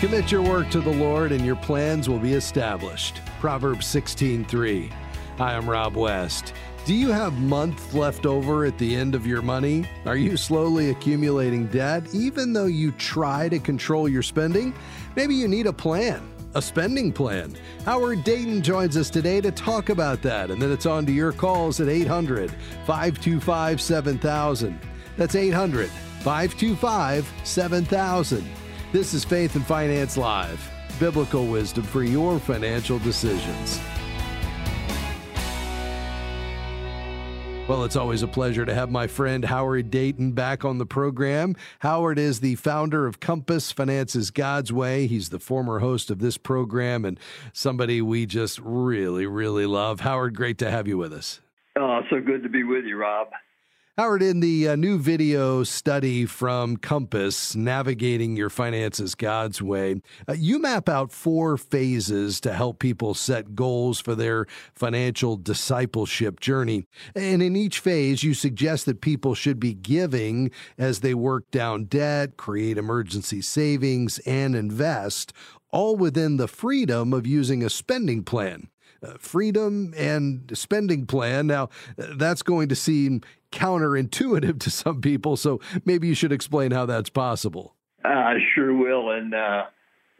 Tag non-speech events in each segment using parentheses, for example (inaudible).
Commit your work to the Lord and your plans will be established. Proverbs 16:3. Hi, I'm Rob West. Do you have months left over at the end of your money? Are you slowly accumulating debt even though you try to control your spending? Maybe you need a plan, a spending plan. Howard Dayton joins us today to talk about that, and then it's on to your calls at 800 525 7000. That's 800 525 7000. This is Faith and Finance Live, biblical wisdom for your financial decisions. Well, it's always a pleasure to have my friend Howard Dayton back on the program. Howard is the founder of Compass Finances God's Way. He's the former host of this program and somebody we just really, really love. Howard, great to have you with us. Oh, so good to be with you, Rob. Howard, in the uh, new video study from Compass, Navigating Your Finances God's Way, uh, you map out four phases to help people set goals for their financial discipleship journey. And in each phase, you suggest that people should be giving as they work down debt, create emergency savings, and invest, all within the freedom of using a spending plan. Uh, freedom and spending plan. Now, that's going to seem counterintuitive to some people, so maybe you should explain how that's possible. I sure will. And, uh,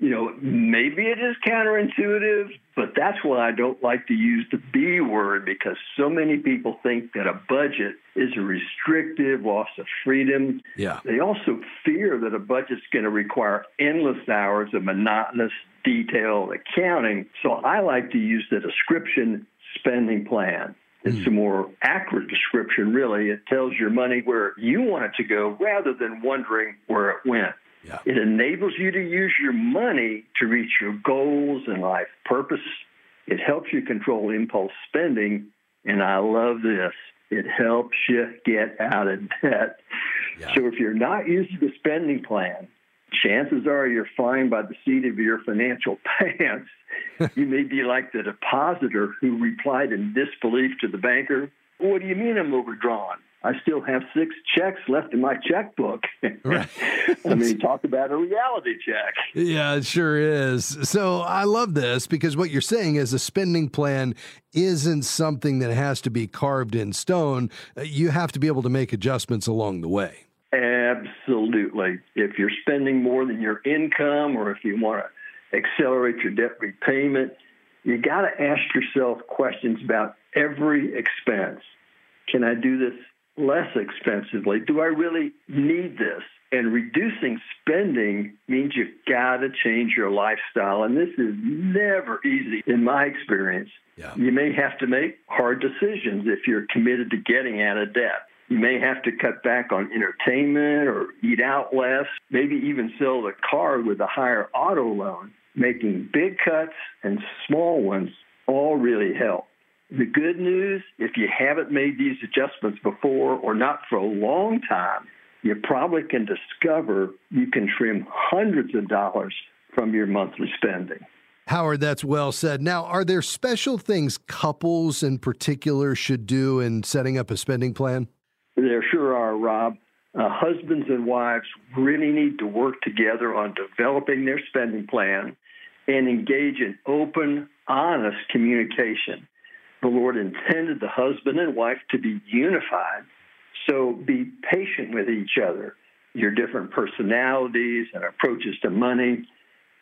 you know, maybe it is counterintuitive, but that's why I don't like to use the B word because so many people think that a budget is a restrictive loss of freedom. Yeah. They also fear that a budget's going to require endless hours of monotonous, detailed accounting. So I like to use the description spending plan. It's mm. a more accurate description, really. It tells your money where you want it to go rather than wondering where it went. Yeah. It enables you to use your money to reach your goals and life purpose. It helps you control impulse spending. And I love this. It helps you get out of debt. Yeah. So if you're not using the spending plan, chances are you're flying by the seat of your financial (laughs) pants. you may be like the depositor who replied in disbelief to the banker, What do you mean I'm overdrawn? I still have six checks left in my checkbook. Right. (laughs) I mean, talk about a reality check. Yeah, it sure is. So I love this because what you're saying is a spending plan isn't something that has to be carved in stone. Uh, you have to be able to make adjustments along the way. Absolutely. If you're spending more than your income or if you want to accelerate your debt repayment, you got to ask yourself questions about every expense. Can I do this less expensively? Do I really need this? And reducing spending means you've got to change your lifestyle. And this is never easy in my experience. Yeah. You may have to make hard decisions if you're committed to getting out of debt. You may have to cut back on entertainment or eat out less, maybe even sell the car with a higher auto loan. Making big cuts and small ones all really help. The good news, if you haven't made these adjustments before or not for a long time, you probably can discover you can trim hundreds of dollars from your monthly spending. Howard, that's well said. Now, are there special things couples in particular should do in setting up a spending plan? There sure are, Rob. Uh, husbands and wives really need to work together on developing their spending plan and engage in open, honest communication. The Lord intended the husband and wife to be unified, so be patient with each other. Your different personalities and approaches to money.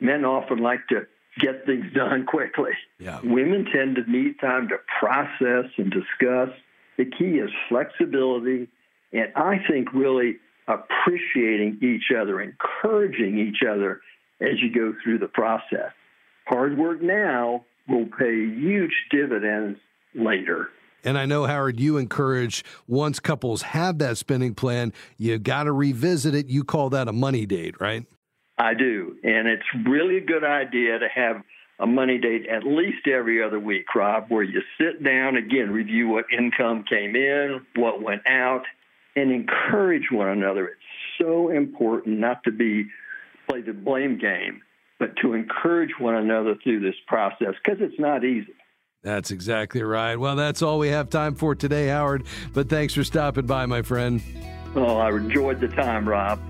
Men often like to get things done quickly. Yeah. Women tend to need time to process and discuss. The key is flexibility, and I think really appreciating each other, encouraging each other as you go through the process. Hard work now will pay huge dividends later. And I know, Howard, you encourage once couples have that spending plan, you got to revisit it. You call that a money date, right? I do. And it's really a good idea to have a money date at least every other week, Rob, where you sit down again, review what income came in, what went out, and encourage one another. It's so important not to be play the blame game, but to encourage one another through this process because it's not easy. That's exactly right. Well, that's all we have time for today, Howard. But thanks for stopping by, my friend. Oh, I enjoyed the time, Rob.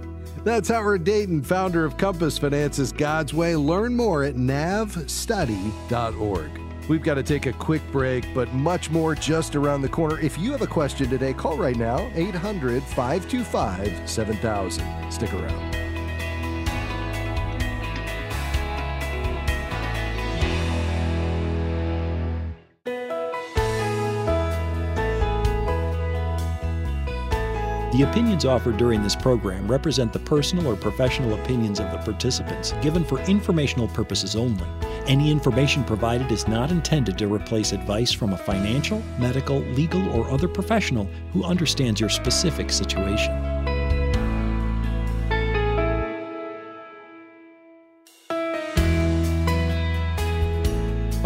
That's Howard Dayton, founder of Compass Finances God's Way. Learn more at navstudy.org. We've got to take a quick break, but much more just around the corner. If you have a question today, call right now 800 525 7000. Stick around. The opinions offered during this program represent the personal or professional opinions of the participants, given for informational purposes only. Any information provided is not intended to replace advice from a financial, medical, legal, or other professional who understands your specific situation.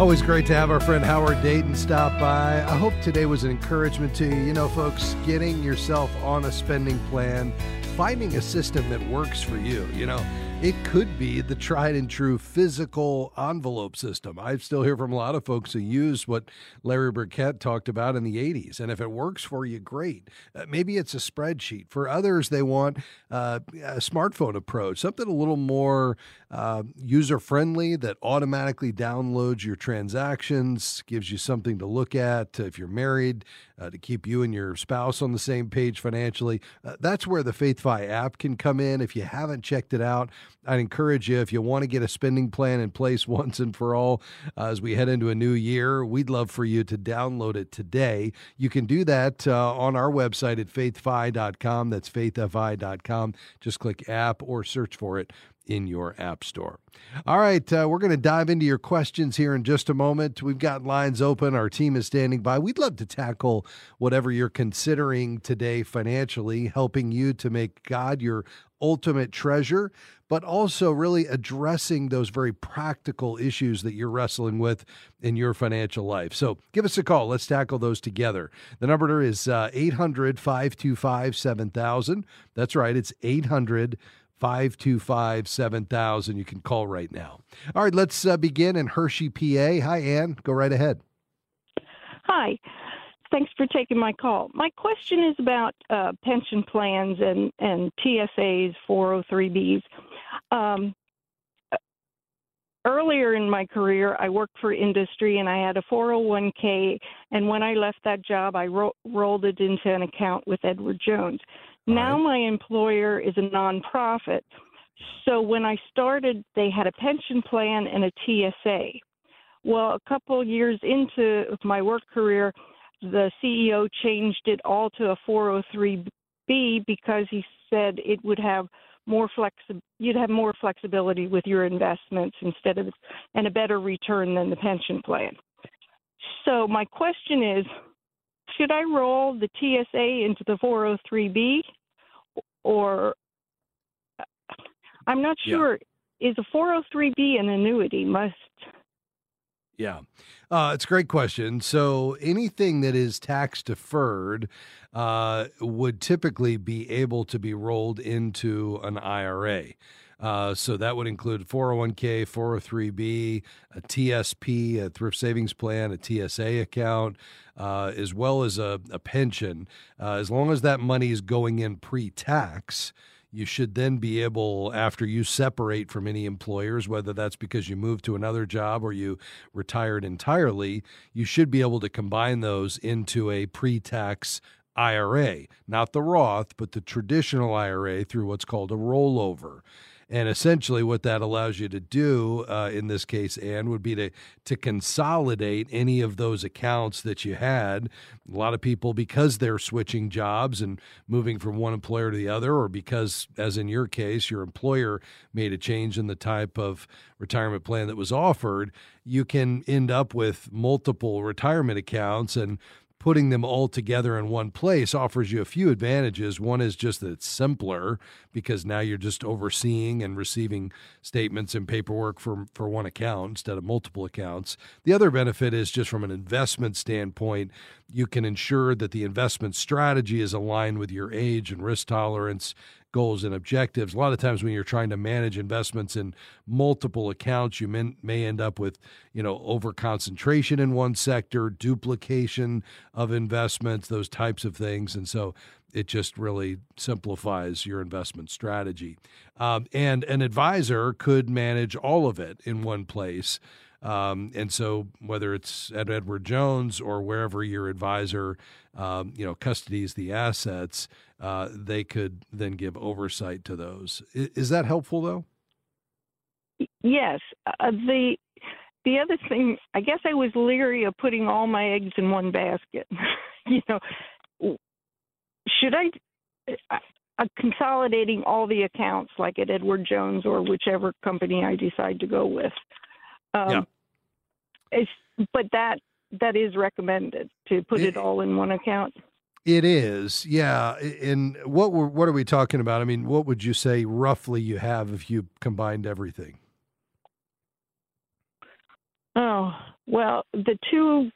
Always great to have our friend Howard Dayton stop by. I hope today was an encouragement to you. You know, folks, getting yourself on a spending plan, finding a system that works for you. You know, it could be the tried and true physical envelope system. I still hear from a lot of folks who use what Larry Burkett talked about in the 80s. And if it works for you, great. Uh, maybe it's a spreadsheet. For others, they want uh, a smartphone approach, something a little more uh, user friendly that automatically downloads your transactions, gives you something to look at if you're married, uh, to keep you and your spouse on the same page financially. Uh, that's where the FaithFi app can come in. If you haven't checked it out, I'd encourage you if you want to get a spending plan in place (laughs) once and for all uh, as we head into a new year. We'd love for you to download it today. You can do that uh, on our website at faithfi.com. That's faithfi.com. Just click app or search for it in your app store. All right, uh, we're going to dive into your questions here in just a moment. We've got lines open. Our team is standing by. We'd love to tackle whatever you're considering today financially, helping you to make God your ultimate treasure, but also really addressing those very practical issues that you're wrestling with in your financial life. So give us a call. Let's tackle those together. The number is uh, 800 525 7000. That's right, it's 800 525 7000. You can call right now. All right, let's uh, begin in Hershey, PA. Hi, Ann. Go right ahead. Hi thanks for taking my call. My question is about uh, pension plans and, and TSAs, 403Bs. Um, earlier in my career, I worked for industry and I had a 401k. And when I left that job, I ro- rolled it into an account with Edward Jones. Now my employer is a nonprofit. So when I started, they had a pension plan and a TSA. Well, a couple years into my work career, the CEO changed it all to a 403b because he said it would have more flexi- you'd have more flexibility with your investments instead of and a better return than the pension plan. So my question is should I roll the TSA into the 403b or I'm not sure yeah. is a 403b an annuity must yeah. Uh, it's a great question. So anything that is tax deferred uh, would typically be able to be rolled into an IRA. Uh, so that would include 401k, 403b, a TSP, a thrift savings plan, a TSA account, uh, as well as a, a pension. Uh, as long as that money is going in pre tax, you should then be able, after you separate from any employers, whether that's because you moved to another job or you retired entirely, you should be able to combine those into a pre tax IRA, not the Roth, but the traditional IRA through what's called a rollover. And essentially, what that allows you to do uh, in this case, Ann, would be to to consolidate any of those accounts that you had. A lot of people, because they're switching jobs and moving from one employer to the other, or because, as in your case, your employer made a change in the type of retirement plan that was offered, you can end up with multiple retirement accounts and putting them all together in one place offers you a few advantages. One is just that it's simpler because now you're just overseeing and receiving statements and paperwork for, for one account instead of multiple accounts. The other benefit is just from an investment standpoint, you can ensure that the investment strategy is aligned with your age and risk tolerance, goals, and objectives. A lot of times, when you're trying to manage investments in multiple accounts, you may, may end up with you know over concentration in one sector, duplication of investments, those types of things, and so it just really simplifies your investment strategy. Um, and an advisor could manage all of it in one place. Um, and so, whether it's at Edward Jones or wherever your advisor, um, you know, custodies the assets, uh, they could then give oversight to those. Is, is that helpful, though? Yes. Uh, the the other thing, I guess, I was leery of putting all my eggs in one basket. (laughs) you know, should I? Uh, uh, consolidating all the accounts like at Edward Jones or whichever company I decide to go with. Um, yeah. It's, but that that is recommended to put it, it all in one account. It is, yeah. And what were, what are we talking about? I mean, what would you say roughly you have if you combined everything? Oh well, the two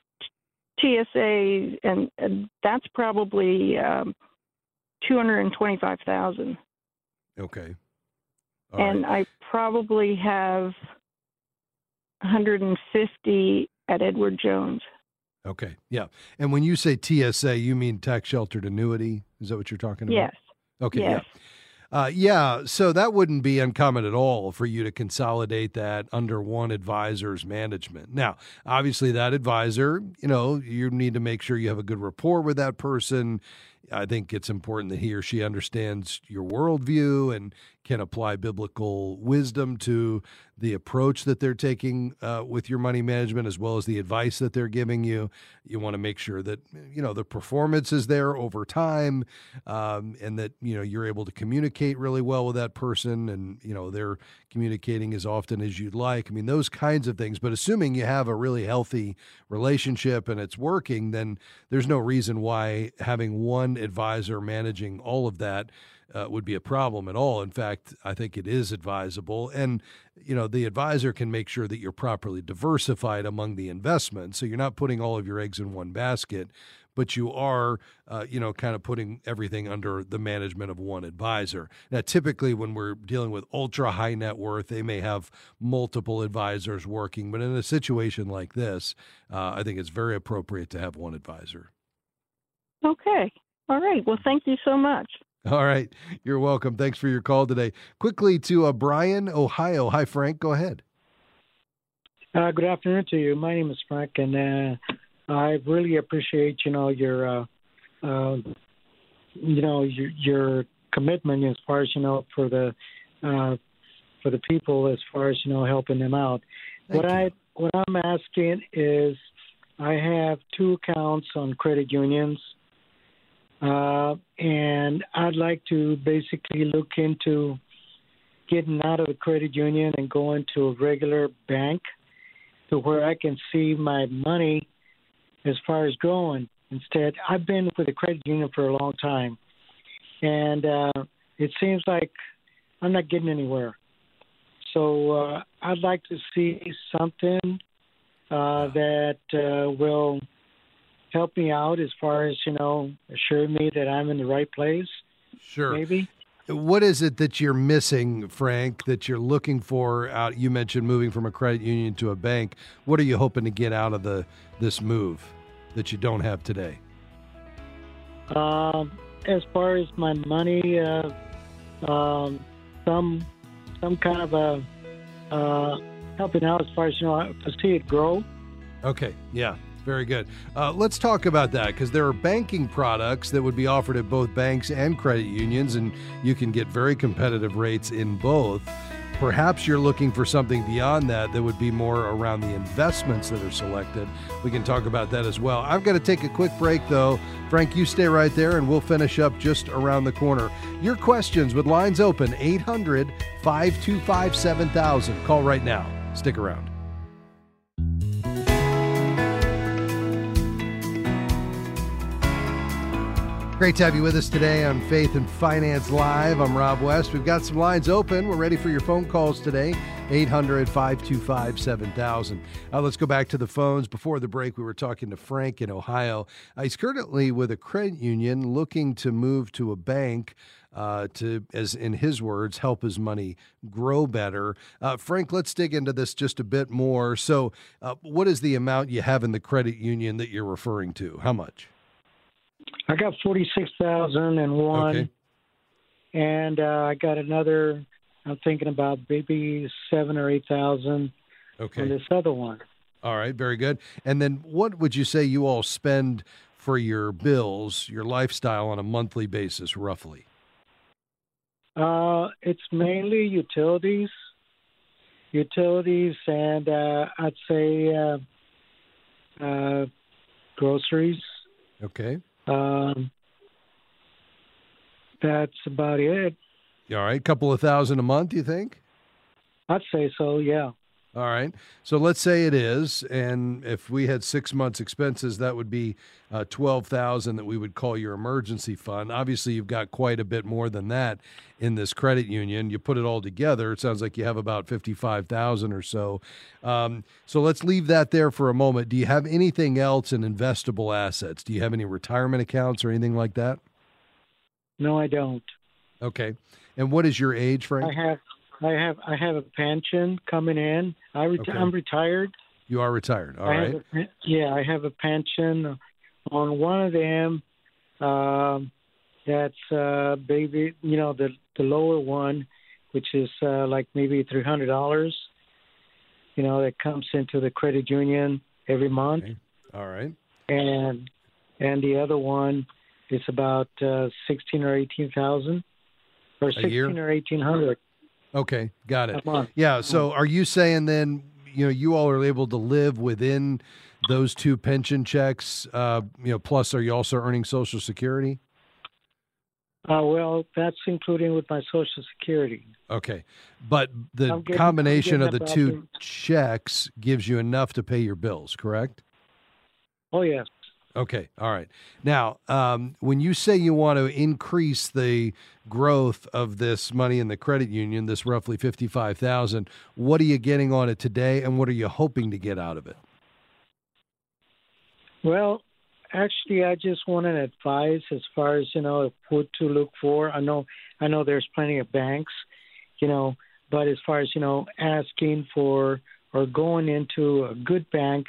TSA and, and that's probably um, two hundred and twenty-five thousand. Okay. All and right. I probably have 150 at Edward Jones. Okay, yeah. And when you say TSA, you mean tax sheltered annuity? Is that what you're talking about? Yes. Okay, yes. yeah. Uh, yeah, so that wouldn't be uncommon at all for you to consolidate that under one advisor's management. Now, obviously, that advisor, you know, you need to make sure you have a good rapport with that person. I think it's important that he or she understands your worldview and can apply biblical wisdom to the approach that they're taking uh, with your money management as well as the advice that they're giving you. You want to make sure that you know the performance is there over time, um, and that you know you're able to communicate really well with that person, and you know they're communicating as often as you'd like. I mean those kinds of things. But assuming you have a really healthy relationship and it's working, then there's no reason why having one advisor managing all of that uh, would be a problem at all. In fact, I think it is advisable. And, you know, the advisor can make sure that you're properly diversified among the investments. So you're not putting all of your eggs in one basket, but you are, uh, you know, kind of putting everything under the management of one advisor. Now, typically, when we're dealing with ultra high net worth, they may have multiple advisors working. But in a situation like this, uh, I think it's very appropriate to have one advisor. Okay. All right. Well, thank you so much. (laughs) All right. You're welcome. Thanks for your call today. Quickly to uh, Bryan, Ohio. Hi, Frank. Go ahead. Uh, good afternoon to you. My name is Frank, and uh, I really appreciate you know your uh, uh, you know your, your commitment as far as you know for the uh, for the people as far as you know helping them out. Thank what you. I what I'm asking is, I have two accounts on credit unions. Uh, and I'd like to basically look into getting out of the credit union and going to a regular bank to where I can see my money as far as growing. Instead, I've been with the credit union for a long time, and uh, it seems like I'm not getting anywhere. So uh, I'd like to see something uh, that uh, will help me out as far as you know, assure me that I'm in the right place. Sure. Maybe. What is it that you're missing, Frank, that you're looking for out you mentioned moving from a credit union to a bank. What are you hoping to get out of the this move that you don't have today? Um, as far as my money, uh, um, some some kind of a uh, helping out as far as you know to see it grow. Okay, yeah. Very good. Uh, let's talk about that because there are banking products that would be offered at both banks and credit unions, and you can get very competitive rates in both. Perhaps you're looking for something beyond that that would be more around the investments that are selected. We can talk about that as well. I've got to take a quick break though. Frank, you stay right there and we'll finish up just around the corner. Your questions with lines open 800 525 7000. Call right now. Stick around. Great to have you with us today on Faith and Finance Live. I'm Rob West. We've got some lines open. We're ready for your phone calls today 800 525 7000. Uh, let's go back to the phones. Before the break, we were talking to Frank in Ohio. Uh, he's currently with a credit union looking to move to a bank. Uh, to, as in his words, help his money grow better. Uh, Frank, let's dig into this just a bit more. So, uh, what is the amount you have in the credit union that you're referring to? How much? I got forty six thousand and one, Okay. and uh, I got another. I'm thinking about maybe seven or eight thousand Okay. on this other one. All right, very good. And then what would you say you all spend for your bills, your lifestyle on a monthly basis, roughly? Uh, it's mainly utilities, utilities, and uh, I'd say uh, uh, groceries. Okay. Um, that's about it. All right, couple of thousand a month, you think? I'd say so. Yeah. All right. So let's say it is, and if we had six months expenses, that would be uh, twelve thousand that we would call your emergency fund. Obviously, you've got quite a bit more than that in this credit union. You put it all together, it sounds like you have about fifty-five thousand or so. Um, so let's leave that there for a moment. Do you have anything else in investable assets? Do you have any retirement accounts or anything like that? No, I don't. Okay. And what is your age, Frank? I have, I have, I have a pension coming in. I reti- Okay. I'm retired. You are retired. All I right. A, yeah, I have a pension on one of them. Um, that's uh, baby, you know, the the lower one, which is uh, like maybe three hundred dollars. You know, that comes into the credit union every month, Okay. All right. and and the other one is about uh, sixteen or eighteen thousand, or sixteen or eighteen hundred Okay. Got it. Yeah. So are you saying then, you know, you all are able to live within those two pension checks? Uh, you know, plus are you also earning Social Security? Uh, well, that's including with my Social Security. Okay. But the getting- combination of the two checks gives you enough to pay your bills, correct? Oh yes. Okay. All right. Now, um, when you say you want to increase the growth of this money in the credit union, this roughly fifty-five thousand, what are you getting on it today, and what are you hoping to get out of it? Well, actually, I just want an advice as far as you know what to look for. I know, I know, there's plenty of banks, you know, but as far as you know, asking for or going into a good bank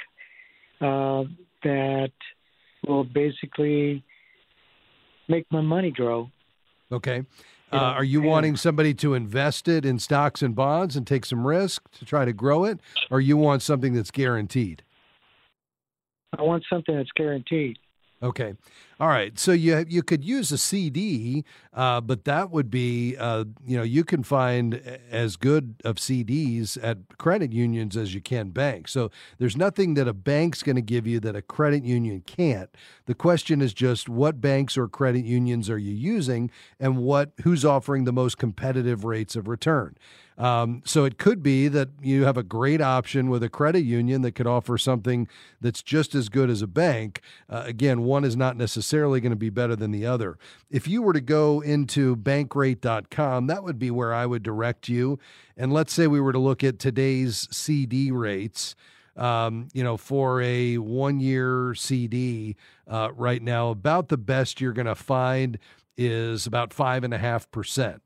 uh, that will basically make my money grow. Okay. Uh, are you wanting somebody to invest it in stocks and bonds and take some risk to try to grow it, or you want something that's guaranteed? I want something that's guaranteed. Okay. All right. So you you could use a CD, uh, but that would be uh, you know you can find as good of CDs at credit unions as you can banks. So there's nothing that a bank's going to give you that a credit union can't. The question is just what banks or credit unions are you using, and what who's offering the most competitive rates of return. Um, so it could be that you have a great option with a credit union that could offer something that's just as good as a bank. Uh, again, one is not necessarily going to be better than the other. If you were to go into bankrate.com, that would be where I would direct you. And let's say we were to look at today's CD rates. Um, you know, for a one year CD uh, right now, about the best you're going to find is about 5.5%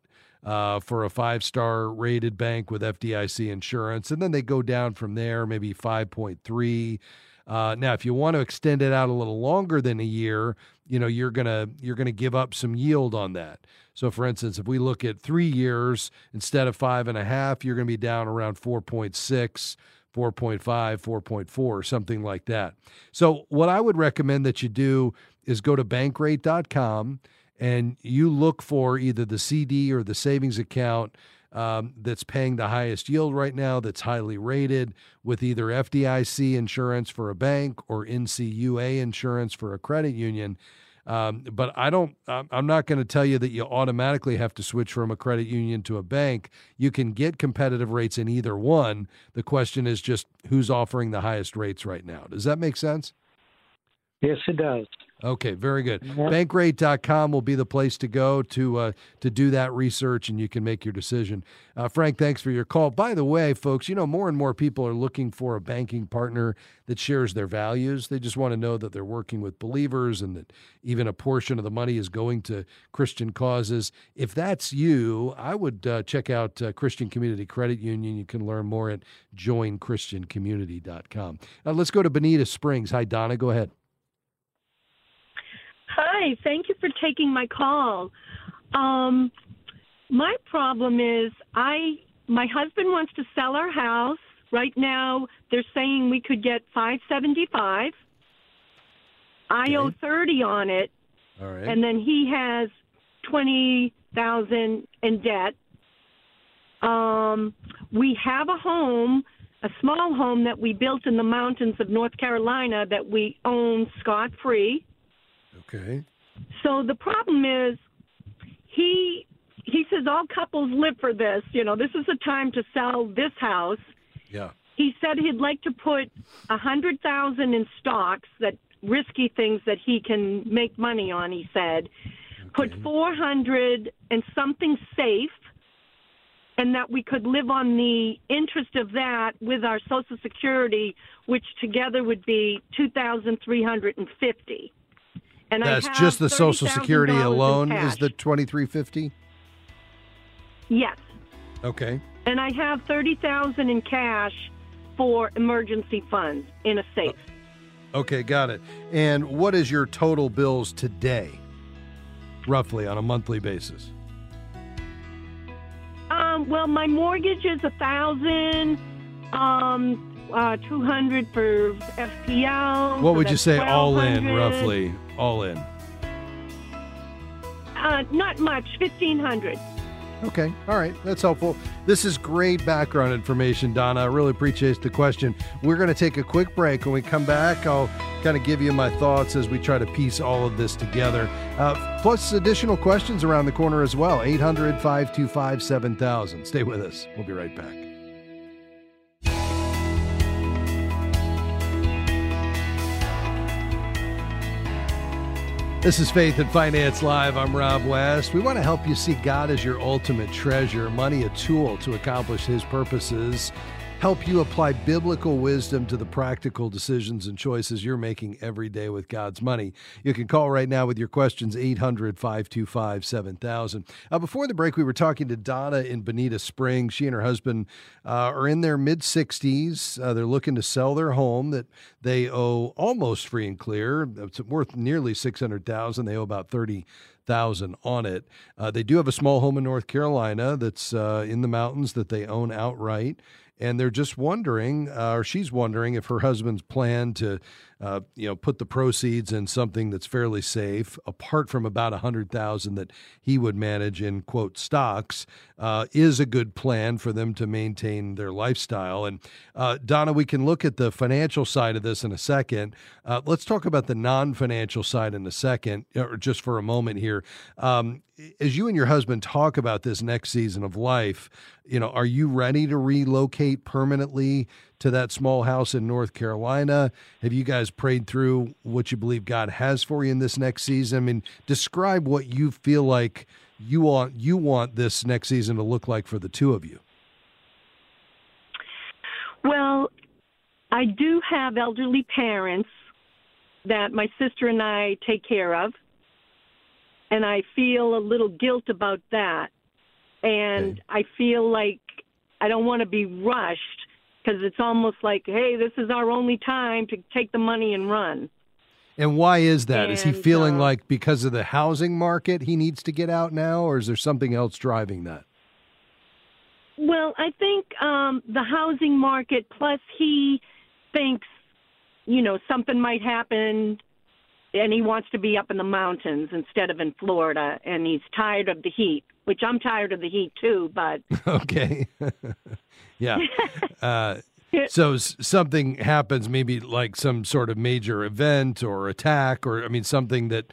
uh, for a five star rated bank with FDIC insurance. And then they go down from there, maybe 5.3. Uh, now, if you want to extend it out a little longer than a year, you know you're gonna you're gonna give up some yield on that. So, for instance, if we look at three years instead of five and a half, you're gonna be down around 4.6, 4.5, 4.4, something like that. So, what I would recommend that you do is go to bankrate.com and you look for either the CD or the savings account um, that's paying the highest yield right now, that's highly rated with either FDIC insurance for a bank or NCUA insurance for a credit union. Um, but I don't. I'm not going to tell you that you automatically have to switch from a credit union to a bank. You can get competitive rates in either one. The question is just who's offering the highest rates right now. Does that make sense? Yes, it does. Okay, very good. Bankrate.com will be the place to go to uh, to do that research, and you can make your decision. Uh, Frank, thanks for your call. By the way, folks, you know more and more people are looking for a banking partner that shares their values. They just want to know that they're working with believers and that even a portion of the money is going to Christian causes. If that's you, I would uh, check out uh, Christian Community Credit Union. You can learn more at joinchristiancommunity.com. Uh, let's go to Bonita Springs. Hi, Donna. Go ahead. Hi, thank you for taking my call. Um, my problem is I my husband wants to sell our house. Right now they're saying we could get 575. I owe 30 on it. All right. And then he has 20,000 in debt. Um, we have a home, a small home that we built in the mountains of North Carolina that we own scot free. Okay. So the problem is he he says all couples live for this. You know, this is the time to sell this house. Yeah. He said he'd like to put a hundred thousand in stocks that risky things that he can make money on. He said, put four hundred and something safe, and that we could live on the interest of that with our Social Security, which together would be two thousand three hundred and fifty. And That's just the Social Security alone is the twenty three fifty. yes. Okay. and I have thirty thousand in cash for emergency funds in a safe. Okay, got it. And what is your total bills today, roughly on a monthly basis? Um, well, my mortgage is a thousand, um, uh, two hundred for FPL. What so would you say all in, roughly? All in. Uh, not much, fifteen hundred. Okay, all right, that's helpful. This is great background information, Donna. I really appreciate the question. We're going to take a quick break. When we come back, I'll kind of give you my thoughts as we try to piece all of this together. Uh, plus, additional questions around the corner as well. 800 525 7000. Stay with us. We'll be right back. This is Faith and Finance Live. I'm Rob West. We want to help you see God as your ultimate treasure, money a tool to accomplish His purposes, help you apply biblical wisdom to the practical decisions and choices you're making every day with God's money. You can call right now with your questions 800 525 7000. Uh, before the break, we were talking to Donna in Bonita Springs. She and her husband uh, are in their mid 60s. Uh, they're looking to sell their home that they owe almost free and clear. It's worth nearly 600000 They owe about 30 thousand on it. Uh, they do have a small home in North Carolina that's uh, in the mountains that they own outright, and they're just wondering, uh, or she's wondering, if her husband's plan to, uh, you know, put the proceeds in something that's fairly safe, apart from about a hundred thousand that he would manage in quote stocks, uh, is a good plan for them to maintain their lifestyle. And uh, Donna, we can look at the financial side of this in a second. Uh, let's talk about the non-financial side in a second, or just for a moment here. Um, as you and your husband talk about this next season of life, you know, are you ready to relocate permanently to that small house in North Carolina? Have you guys prayed through what you believe God has for you in this next season? I mean, describe what you feel like you want you want this next season to look like for the two of you. Well, I do have elderly parents that my sister and I take care of, and I feel a little guilt about that. And Okay. I feel like I don't want to be rushed because it's almost like, hey, this is our only time to take the money and run. And why is that? Is he feeling uh, like because of the housing market he needs to get out now, or is there something else driving that? Well, I think um, the housing market, plus he thinks, you know, something might happen and he wants to be up in the mountains instead of in Florida and he's tired of the heat, which I'm tired of the heat too, but (laughs) Okay. (laughs) yeah. (laughs) Uh, so s- something happens, maybe like some sort of major event or attack, or I mean, something that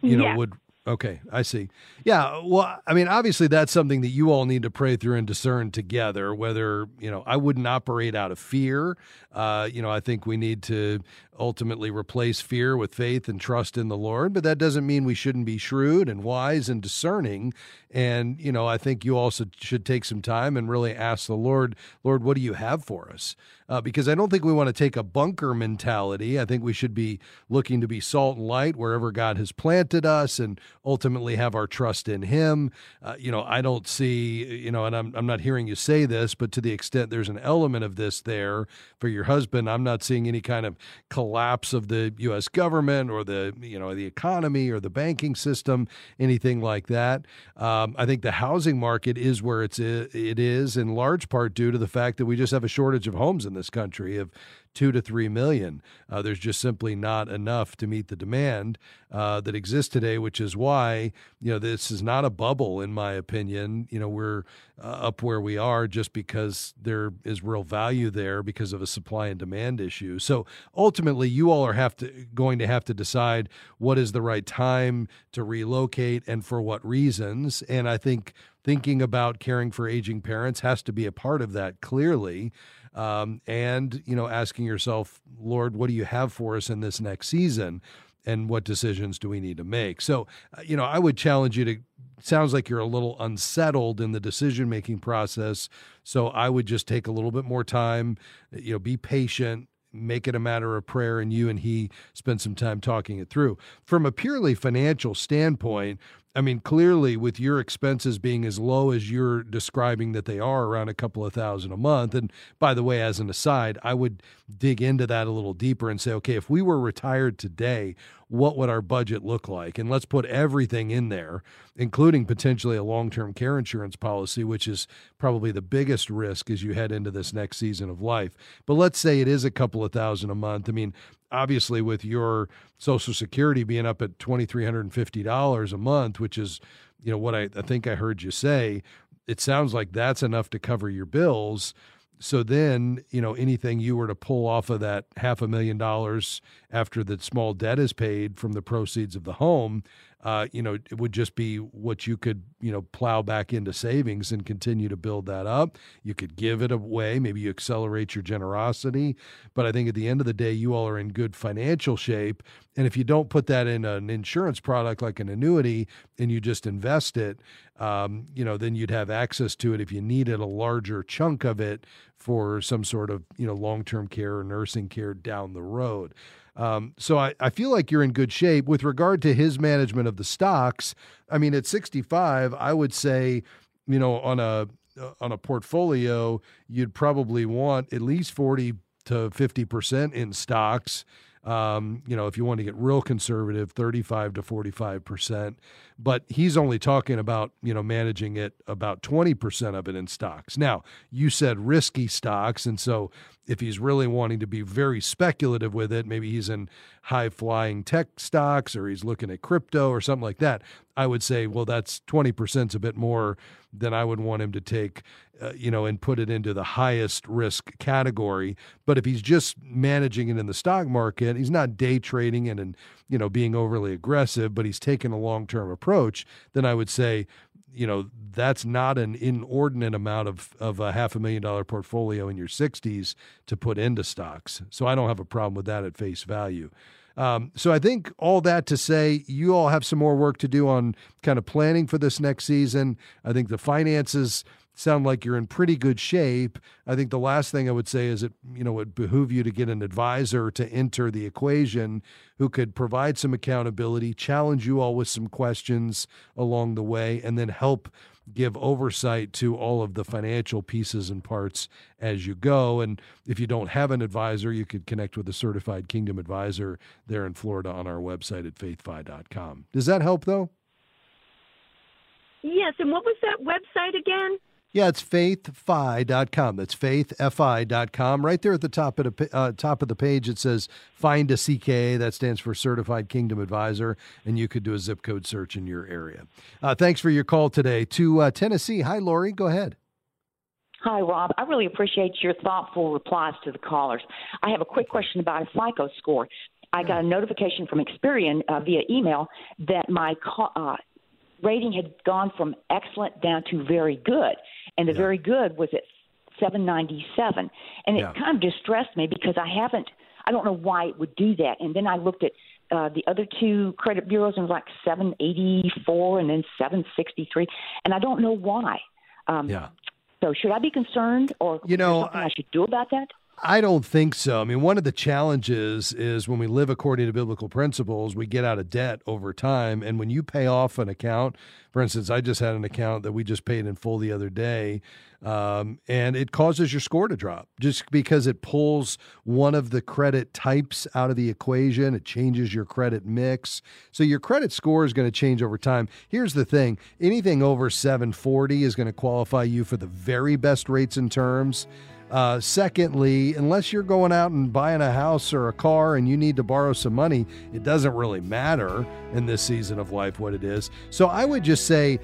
you know Yeah. would Okay, I see. Yeah, well, I mean, obviously that's something that you all need to pray through and discern together. Whether you know, I wouldn't operate out of fear. Uh, you know, I think we need to ultimately replace fear with faith and trust in the Lord. But that doesn't mean we shouldn't be shrewd and wise and discerning. And you know, I think you also should take some time and really ask the Lord, Lord, what do you have for us? Uh, because I don't think we want to take a bunker mentality. I think we should be looking to be salt and light wherever God has planted us and ultimately have our trust in Him. Uh, you know, I don't see, you know, and I'm, I'm not hearing you say this, but to the extent there's an element of this there for your husband, I'm not seeing any kind of collapse of the U.S. government or the, you know, the economy or the banking system, anything like that. Um, I think the housing market is where it's it is in large part due to the fact that we just have a shortage of homes in this country of two to three million. Uh, there's just simply not enough to meet the demand uh, that exists today, which is why you know this is not a bubble, in my opinion. You know we're uh, up where we are just because there is real value there because of a supply and demand issue. So ultimately, you all are have to going to have to decide what is the right time to relocate and for what reasons. And I think thinking about caring for aging parents has to be a part of that clearly um, and you know asking yourself, Lord, what do you have for us in this next season? And what decisions do we need to make? So, uh, you know, I would challenge you to. Sounds like you're a little unsettled in the decision making process. So I would just take a little bit more time. You know, be patient, make it a matter of prayer and you and he spend some time talking it through. From a purely financial standpoint, I mean, clearly, with your expenses being as low as you're describing that they are, around a couple of thousand a month. And by the way, as an aside, I would dig into that a little deeper and say, okay, if we were retired today, what would our budget look like? And let's put everything in there, including potentially a long term care insurance policy, which is probably the biggest risk as you head into this next season of life. But let's say it is a couple of thousand a month. I mean, obviously with your social security being up at $2350 a month which is you know what I, I think i heard you say it sounds like that's enough to cover your bills so then you know anything you were to pull off of that half a million dollars after the small debt is paid from the proceeds of the home uh, you know, it would just be what you could, you know, plow back into savings and continue to build that up. You could give it away. Maybe you accelerate your generosity. But I think at the end of the day, you all are in good financial shape. And if you don't put that in an insurance product like an annuity and you just invest it, um, you know, then you'd have access to it if you needed a larger chunk of it for some sort of, you know, long term care or nursing care down the road. Um, so I, I feel like you're in good shape with regard to his management of the stocks. I mean, at 65, I would say, you know, on a on a portfolio, you'd probably want at least 40 to 50 percent in stocks um, you know, if you want to get real conservative, 35 to 45 percent. But he's only talking about, you know, managing it about 20 percent of it in stocks. Now, you said risky stocks. And so if he's really wanting to be very speculative with it, maybe he's in high flying tech stocks or he's looking at crypto or something like that. I would say, well, that's 20% is a bit more than I would want him to take, uh, you know, and put it into the highest risk category. But if he's just managing it in the stock market, he's not day trading and, and you know, being overly aggressive, but he's taking a long term approach, then I would say, you know, that's not an inordinate amount of, of a half a million dollar portfolio in your 60s to put into stocks. So I don't have a problem with that at face value. Um, so I think all that to say, you all have some more work to do on kind of planning for this next season. I think the finances sound like you're in pretty good shape. I think the last thing I would say is it you know would behoove you to get an advisor to enter the equation who could provide some accountability, challenge you all with some questions along the way, and then help give oversight to all of the financial pieces and parts as you go. And if you don't have an advisor, you could connect with a certified Kingdom advisor there in Florida on our website at faithfi.com. Does that help though? Yes. And what was that website again? Yeah, it's faithfi.com. That's faithfi.com. Right there at the top of the uh, top of the page, it says "Find a CK." That stands for Certified Kingdom Advisor, and you could do a zip code search in your area. Uh, thanks for your call today to uh, Tennessee. Hi, Lori. Go ahead. Hi, Rob. I really appreciate your thoughtful replies to the callers. I have a quick question about a FICO score. I got a notification from Experian uh, via email that my uh, rating had gone from excellent down to very good, and the yeah. very good was at 797, and it yeah. kind of distressed me because I haven't. I don't know why it would do that. And then I looked at uh, the other two credit bureaus and was like 784 and then 763, and I don't know why. Um, yeah. So should I be concerned, or you know, I, I should do about that? I don't think so. I mean, one of the challenges is when we live according to biblical principles, we get out of debt over time. And when you pay off an account, for instance, I just had an account that we just paid in full the other day, um, and it causes your score to drop just because it pulls one of the credit types out of the equation. It changes your credit mix. So your credit score is going to change over time. Here's the thing anything over 740 is going to qualify you for the very best rates and terms. Uh, secondly, unless you're going out and buying a house or a car and you need to borrow some money, it doesn't really matter in this season of life what it is. So I would just say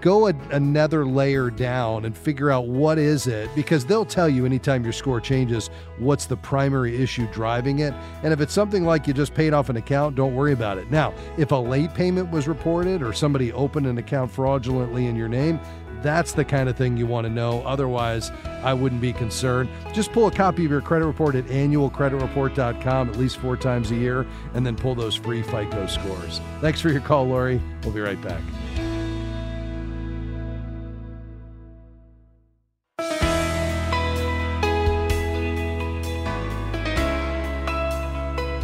go a, another layer down and figure out what is it because they'll tell you anytime your score changes what's the primary issue driving it and if it's something like you just paid off an account don't worry about it now if a late payment was reported or somebody opened an account fraudulently in your name that's the kind of thing you want to know. Otherwise, I wouldn't be concerned. Just pull a copy of your credit report at annualcreditreport.com at least four times a year and then pull those free FICO scores. Thanks for your call, Lori. We'll be right back.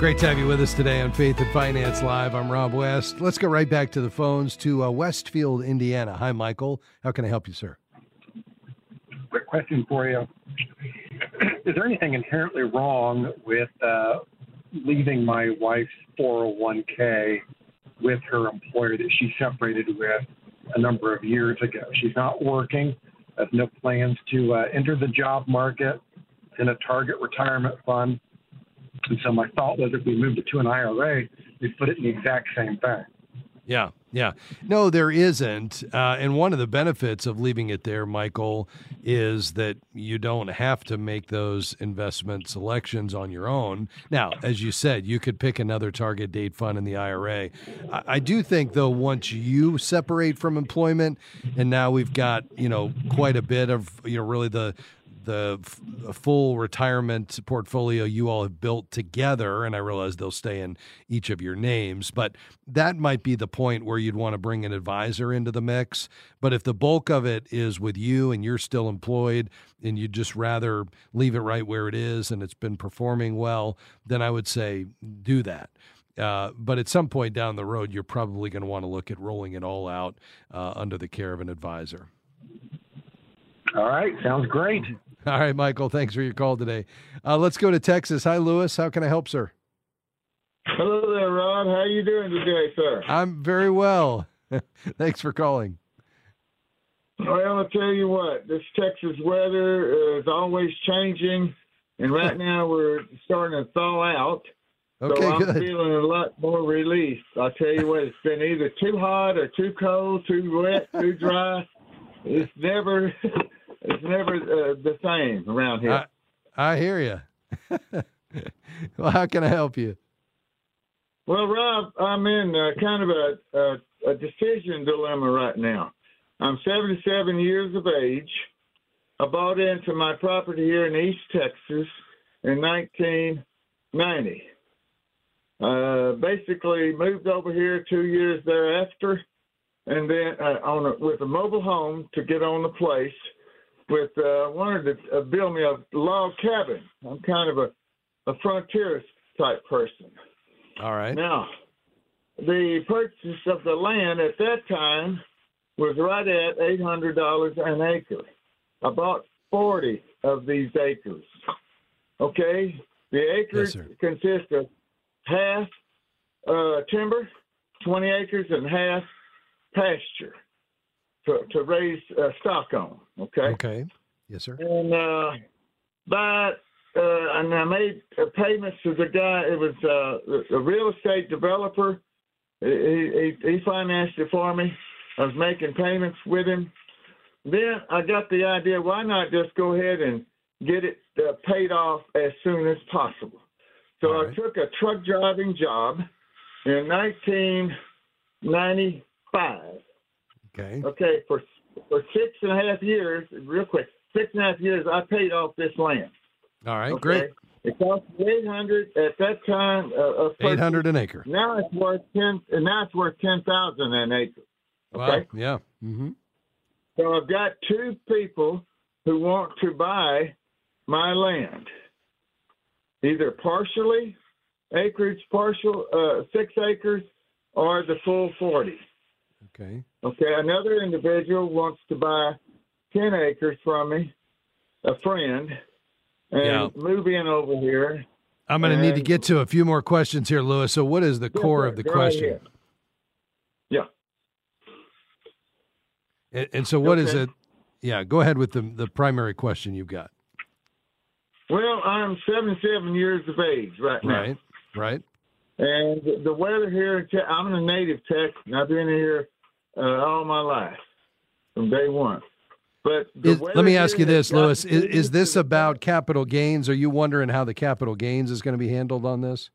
Great to have you with us today on Faith and Finance Live. I'm Rob West. Let's go right back to the phones to uh, Westfield, Indiana. Hi, Michael. How can I help you, sir? Quick question for you. Is there anything inherently wrong with uh, leaving my wife's 401k with her employer that she separated with a number of years ago? She's not working, has no plans to uh, enter the job market in a target retirement fund and so my thought was if we moved it to an IRA, we'd put it in the exact same thing. Yeah, yeah. No, there isn't. Uh, and one of the benefits of leaving it there, Michael, is that you don't have to make those investment selections on your own. Now, as you said, you could pick another target date fund in the IRA. I, I do think, though, once you separate from employment, and now we've got, you know, quite a bit of, you know, really the the f- full retirement portfolio you all have built together, and I realize they'll stay in each of your names, but that might be the point where you'd want to bring an advisor into the mix. But if the bulk of it is with you and you're still employed and you'd just rather leave it right where it is and it's been performing well, then I would say do that. Uh, but at some point down the road, you're probably going to want to look at rolling it all out uh, under the care of an advisor. All right, sounds great. (laughs) All right, Michael. Thanks for your call today. Uh, let's go to Texas. Hi, Lewis. How can I help, sir? Hello there, Rod. How are you doing today, sir? I'm very well. (laughs) Thanks for calling. Well, I'll tell you what. This Texas weather is always changing, and right (laughs) now we're starting to thaw out. Okay, so I'm good. feeling a lot more relief. I'll tell you what, it's been either too hot or too cold, too wet, too dry. It's never it's never uh, the same around here. I, I hear you. (laughs) well, how can I help you? Well, Rob, I'm in uh, kind of a, a, a decision dilemma right now. I'm 77 years of age. I bought into my property here in East Texas in 1990. Uh, basically, moved over here two years thereafter, and then uh, on a, with a mobile home to get on the place with uh, wanted to uh, build me a log cabin. I'm kind of a, a frontierist type person. All right. Now, the purchase of the land at that time was right at eight hundred dollars an acre. I bought forty of these acres. Okay, the acres yes, consist of half uh, timber, twenty acres, and half pasture to, to raise uh, stock on. Okay. Okay. Yes, sir. And uh, but uh, and I made uh, payments to the guy. It was uh, a real estate developer. He, he, he financed it for me. I was making payments with him. Then I got the idea: why not just go ahead and get it uh, paid off as soon as possible? So right. I took a truck driving job in 1995. Okay. Okay, for for six and a half years, real quick, six and a half years, I paid off this land. All right, okay? great. It cost eight hundred at that time. Uh, eight hundred an acre. Now it's worth ten. And now it's worth ten thousand an acre. Okay. Wow. Yeah. Mm-hmm. So I've got two people who want to buy my land, either partially, acreage partial, uh, six acres, or the full forty. Okay. Okay. Another individual wants to buy ten acres from me, a friend and yeah. move in over here. I'm going to need to get to a few more questions here, Lewis. So, what is the yes, core of the question? Yeah. And, and so, what okay. is it? Yeah, go ahead with the the primary question you've got. Well, I'm 77 years of age right now. Right. Right. And the weather here, in I'm a native Texan. I've been here uh, all my life from day one. But is, let me ask you this, Lewis: is, is this about capital gains? Are you wondering how the capital gains is going to be handled on this?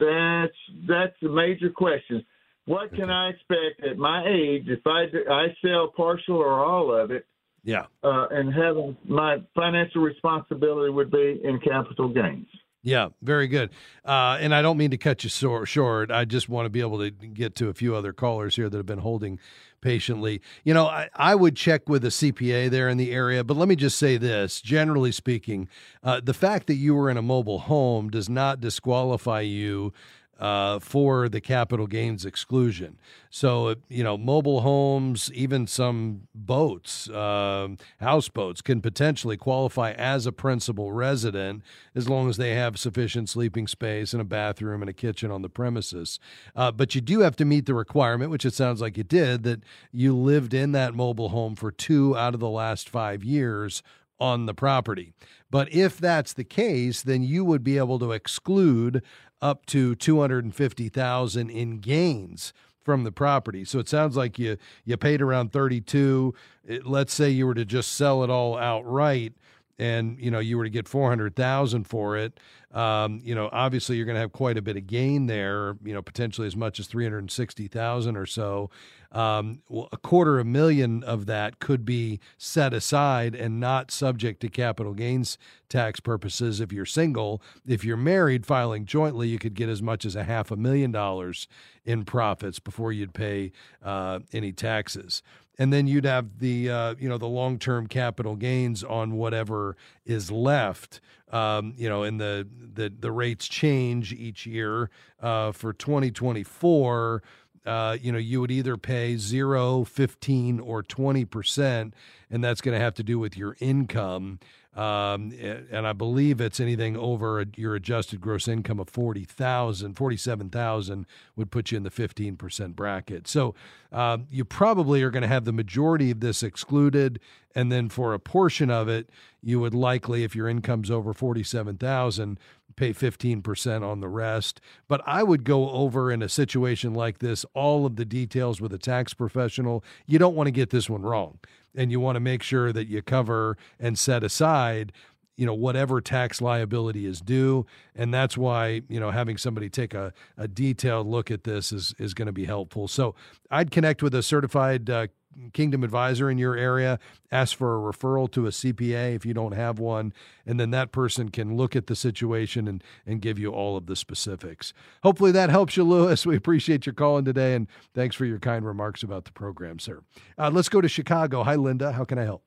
That's that's a major question. What can I expect at my age if I I sell partial or all of it? Yeah. Uh, and having my financial responsibility would be in capital gains. Yeah, very good. Uh, and I don't mean to cut you short. I just want to be able to get to a few other callers here that have been holding patiently. You know, I, I would check with a CPA there in the area, but let me just say this generally speaking, uh, the fact that you were in a mobile home does not disqualify you uh, for the capital gains exclusion. So, you know, mobile homes, even some boats, uh, houseboats, can potentially qualify as a principal resident as long as they have sufficient sleeping space and a bathroom and a kitchen on the premises. Uh, but you do have to meet the requirement, which it sounds like you did, that you lived in that mobile home for two out of the last five years on the property. But if that's the case, then you would be able to exclude up to 250,000 in gains from the property. So it sounds like you you paid around 32. It, let's say you were to just sell it all outright and you know you were to get 400,000 for it um, you know obviously you're going to have quite a bit of gain there you know potentially as much as 360,000 or so um, well, a quarter of a million of that could be set aside and not subject to capital gains tax purposes if you're single if you're married filing jointly you could get as much as a half a million dollars in profits before you'd pay uh, any taxes and then you'd have the uh, you know the long term capital gains on whatever is left. Um, you know, and the the the rates change each year. Uh, for 2024, uh, you know, you would either pay zero, 15, or 20 percent, and that's going to have to do with your income. Um, and I believe it's anything over your adjusted gross income of 40,000, 47,000 would put you in the 15% bracket. So um, you probably are going to have the majority of this excluded. And then for a portion of it, you would likely, if your income's over 47,000, pay 15% on the rest. But I would go over in a situation like this all of the details with a tax professional. You don't want to get this one wrong and you want to make sure that you cover and set aside you know whatever tax liability is due. And that's why you know having somebody take a, a detailed look at this is is going to be helpful. So i'd connect with a certified uh, Kingdom advisor in your area, ask for a referral to a CPA if you don't have one, and then that person can look at the situation and, and give you all of the specifics. Hopefully that helps you, Lewis. (laughs) We appreciate your calling today, and thanks for your kind remarks about the program, sir. Uh, let's go to Chicago. Hi, Linda. How can I help?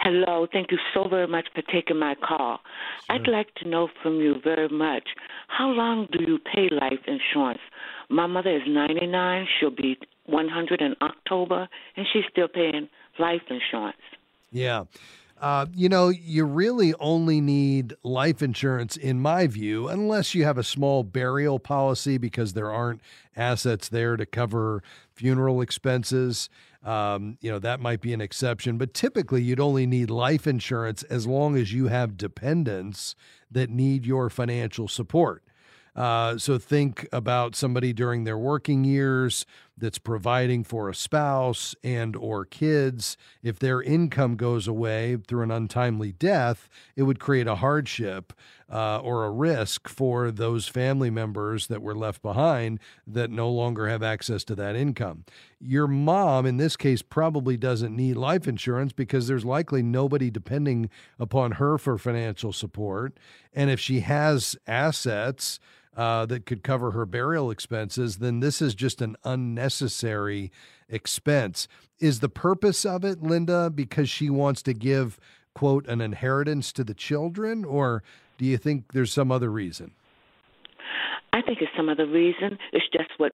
Hello. Thank you so very much for taking my call. Sure. I'd like to know from you very much how long do you pay life insurance? My mother is 99. She'll be 100 in October, and she's still paying life insurance. Yeah. Uh, you know, you really only need life insurance, in my view, unless you have a small burial policy because there aren't assets there to cover funeral expenses. Um, you know, that might be an exception, but typically you'd only need life insurance as long as you have dependents that need your financial support. Uh, so think about somebody during their working years that's providing for a spouse and or kids if their income goes away through an untimely death it would create a hardship uh, or a risk for those family members that were left behind that no longer have access to that income. Your mom, in this case, probably doesn't need life insurance because there's likely nobody depending upon her for financial support. And if she has assets, uh, that could cover her burial expenses, then this is just an unnecessary expense. Is the purpose of it, Linda, because she wants to give, quote, an inheritance to the children? Or do you think there's some other reason? I think it's some other reason. It's just what,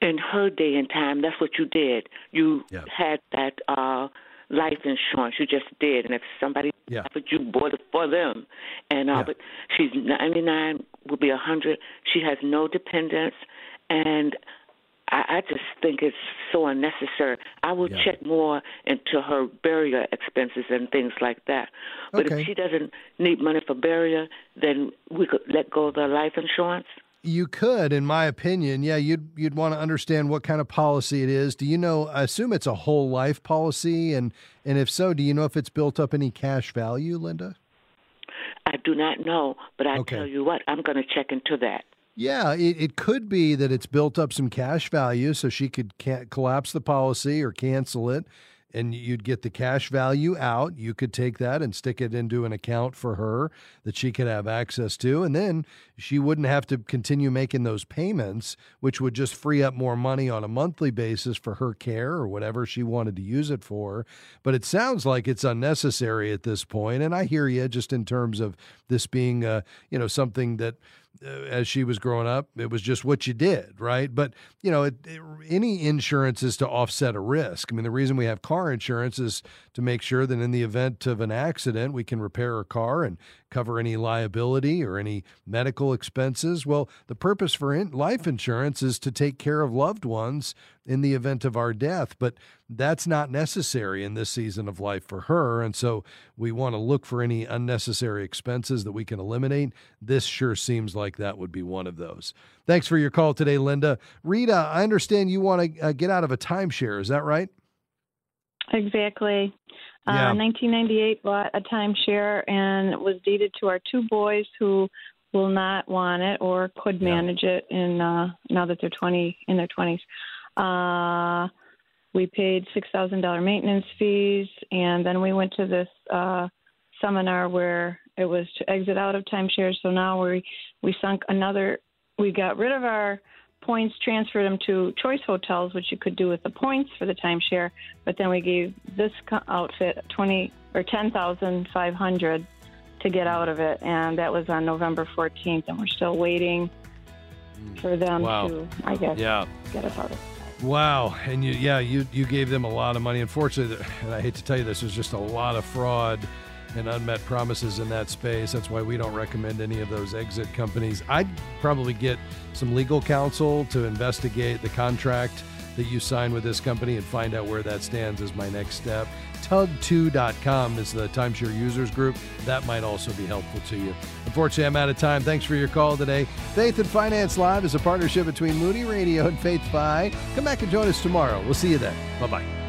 in her day and time, that's what you did. You yeah. had that uh, life insurance. You just did. And if somebody yeah. offered you, bought it for them. And uh, yeah. But she's 99, will be a 100. She has no dependents. And I, I just think it's so unnecessary. I will yeah. check more into her burial expenses and things like that. But okay. if she doesn't need money for burial, then we could let go of the life insurance. You could, in my opinion, yeah. You'd you'd want to understand what kind of policy it is. Do you know? I assume it's a whole life policy, and and if so, do you know if it's built up any cash value, Linda? I do not know, but I okay. tell you what, I'm going to check into that. Yeah, it, it could be that it's built up some cash value, so she could collapse the policy or cancel it, and you'd get the cash value out. You could take that and stick it into an account for her that she could have access to, and then she wouldn't have to continue making those payments, which would just free up more money on a monthly basis for her care or whatever she wanted to use it for. But it sounds like it's unnecessary at this point, and I hear you just in terms of this being, uh, you know, something that as she was growing up, it was just what you did, right? But you know, it, it, any insurance is to offset a risk. I mean, the reason we have car insurance is to make sure that in the event of an accident, we can repair a car and cover any liability or any medical expenses. Well, the purpose for in- life insurance is to take care of loved ones in the event of our death, but that's not necessary in this season of life for her. And so we want to look for any unnecessary expenses that we can eliminate. This sure seems like that would be one of those. Thanks for your call today, Linda. Rita, I understand you want to uh, get out of a timeshare. Is that right? Exactly. Uh, 1998 bought a timeshare and was deeded to our two boys who will not want it or could manage yeah. it in uh, now that they're 20 in their 20s. Uh, we paid six thousand dollar maintenance fees, and then we went to this uh, seminar where it was to exit out of timeshares. So now we we sunk another. We got rid of our points, transferred them to choice hotels, which you could do with the points for the timeshare. But then we gave this outfit twenty or ten thousand five hundred to get out of it, and that was on November fourteenth, and we're still waiting for them wow. to, I guess, yeah. get us out of it. Wow, and you, yeah, you you gave them a lot of money. Unfortunately, and I hate to tell you this, there's just a lot of fraud and unmet promises in that space. That's why we don't recommend any of those exit companies. I'd probably get some legal counsel to investigate the contract that you sign with this company and find out where that stands as my next step. Tug2.com is the timeshare users group. That might also be helpful to you. Unfortunately, I'm out of time. Thanks for your call today. Faith and Finance Live is a partnership between Moody Radio and FaithFi. Come back and join us tomorrow. We'll see you then. Bye bye.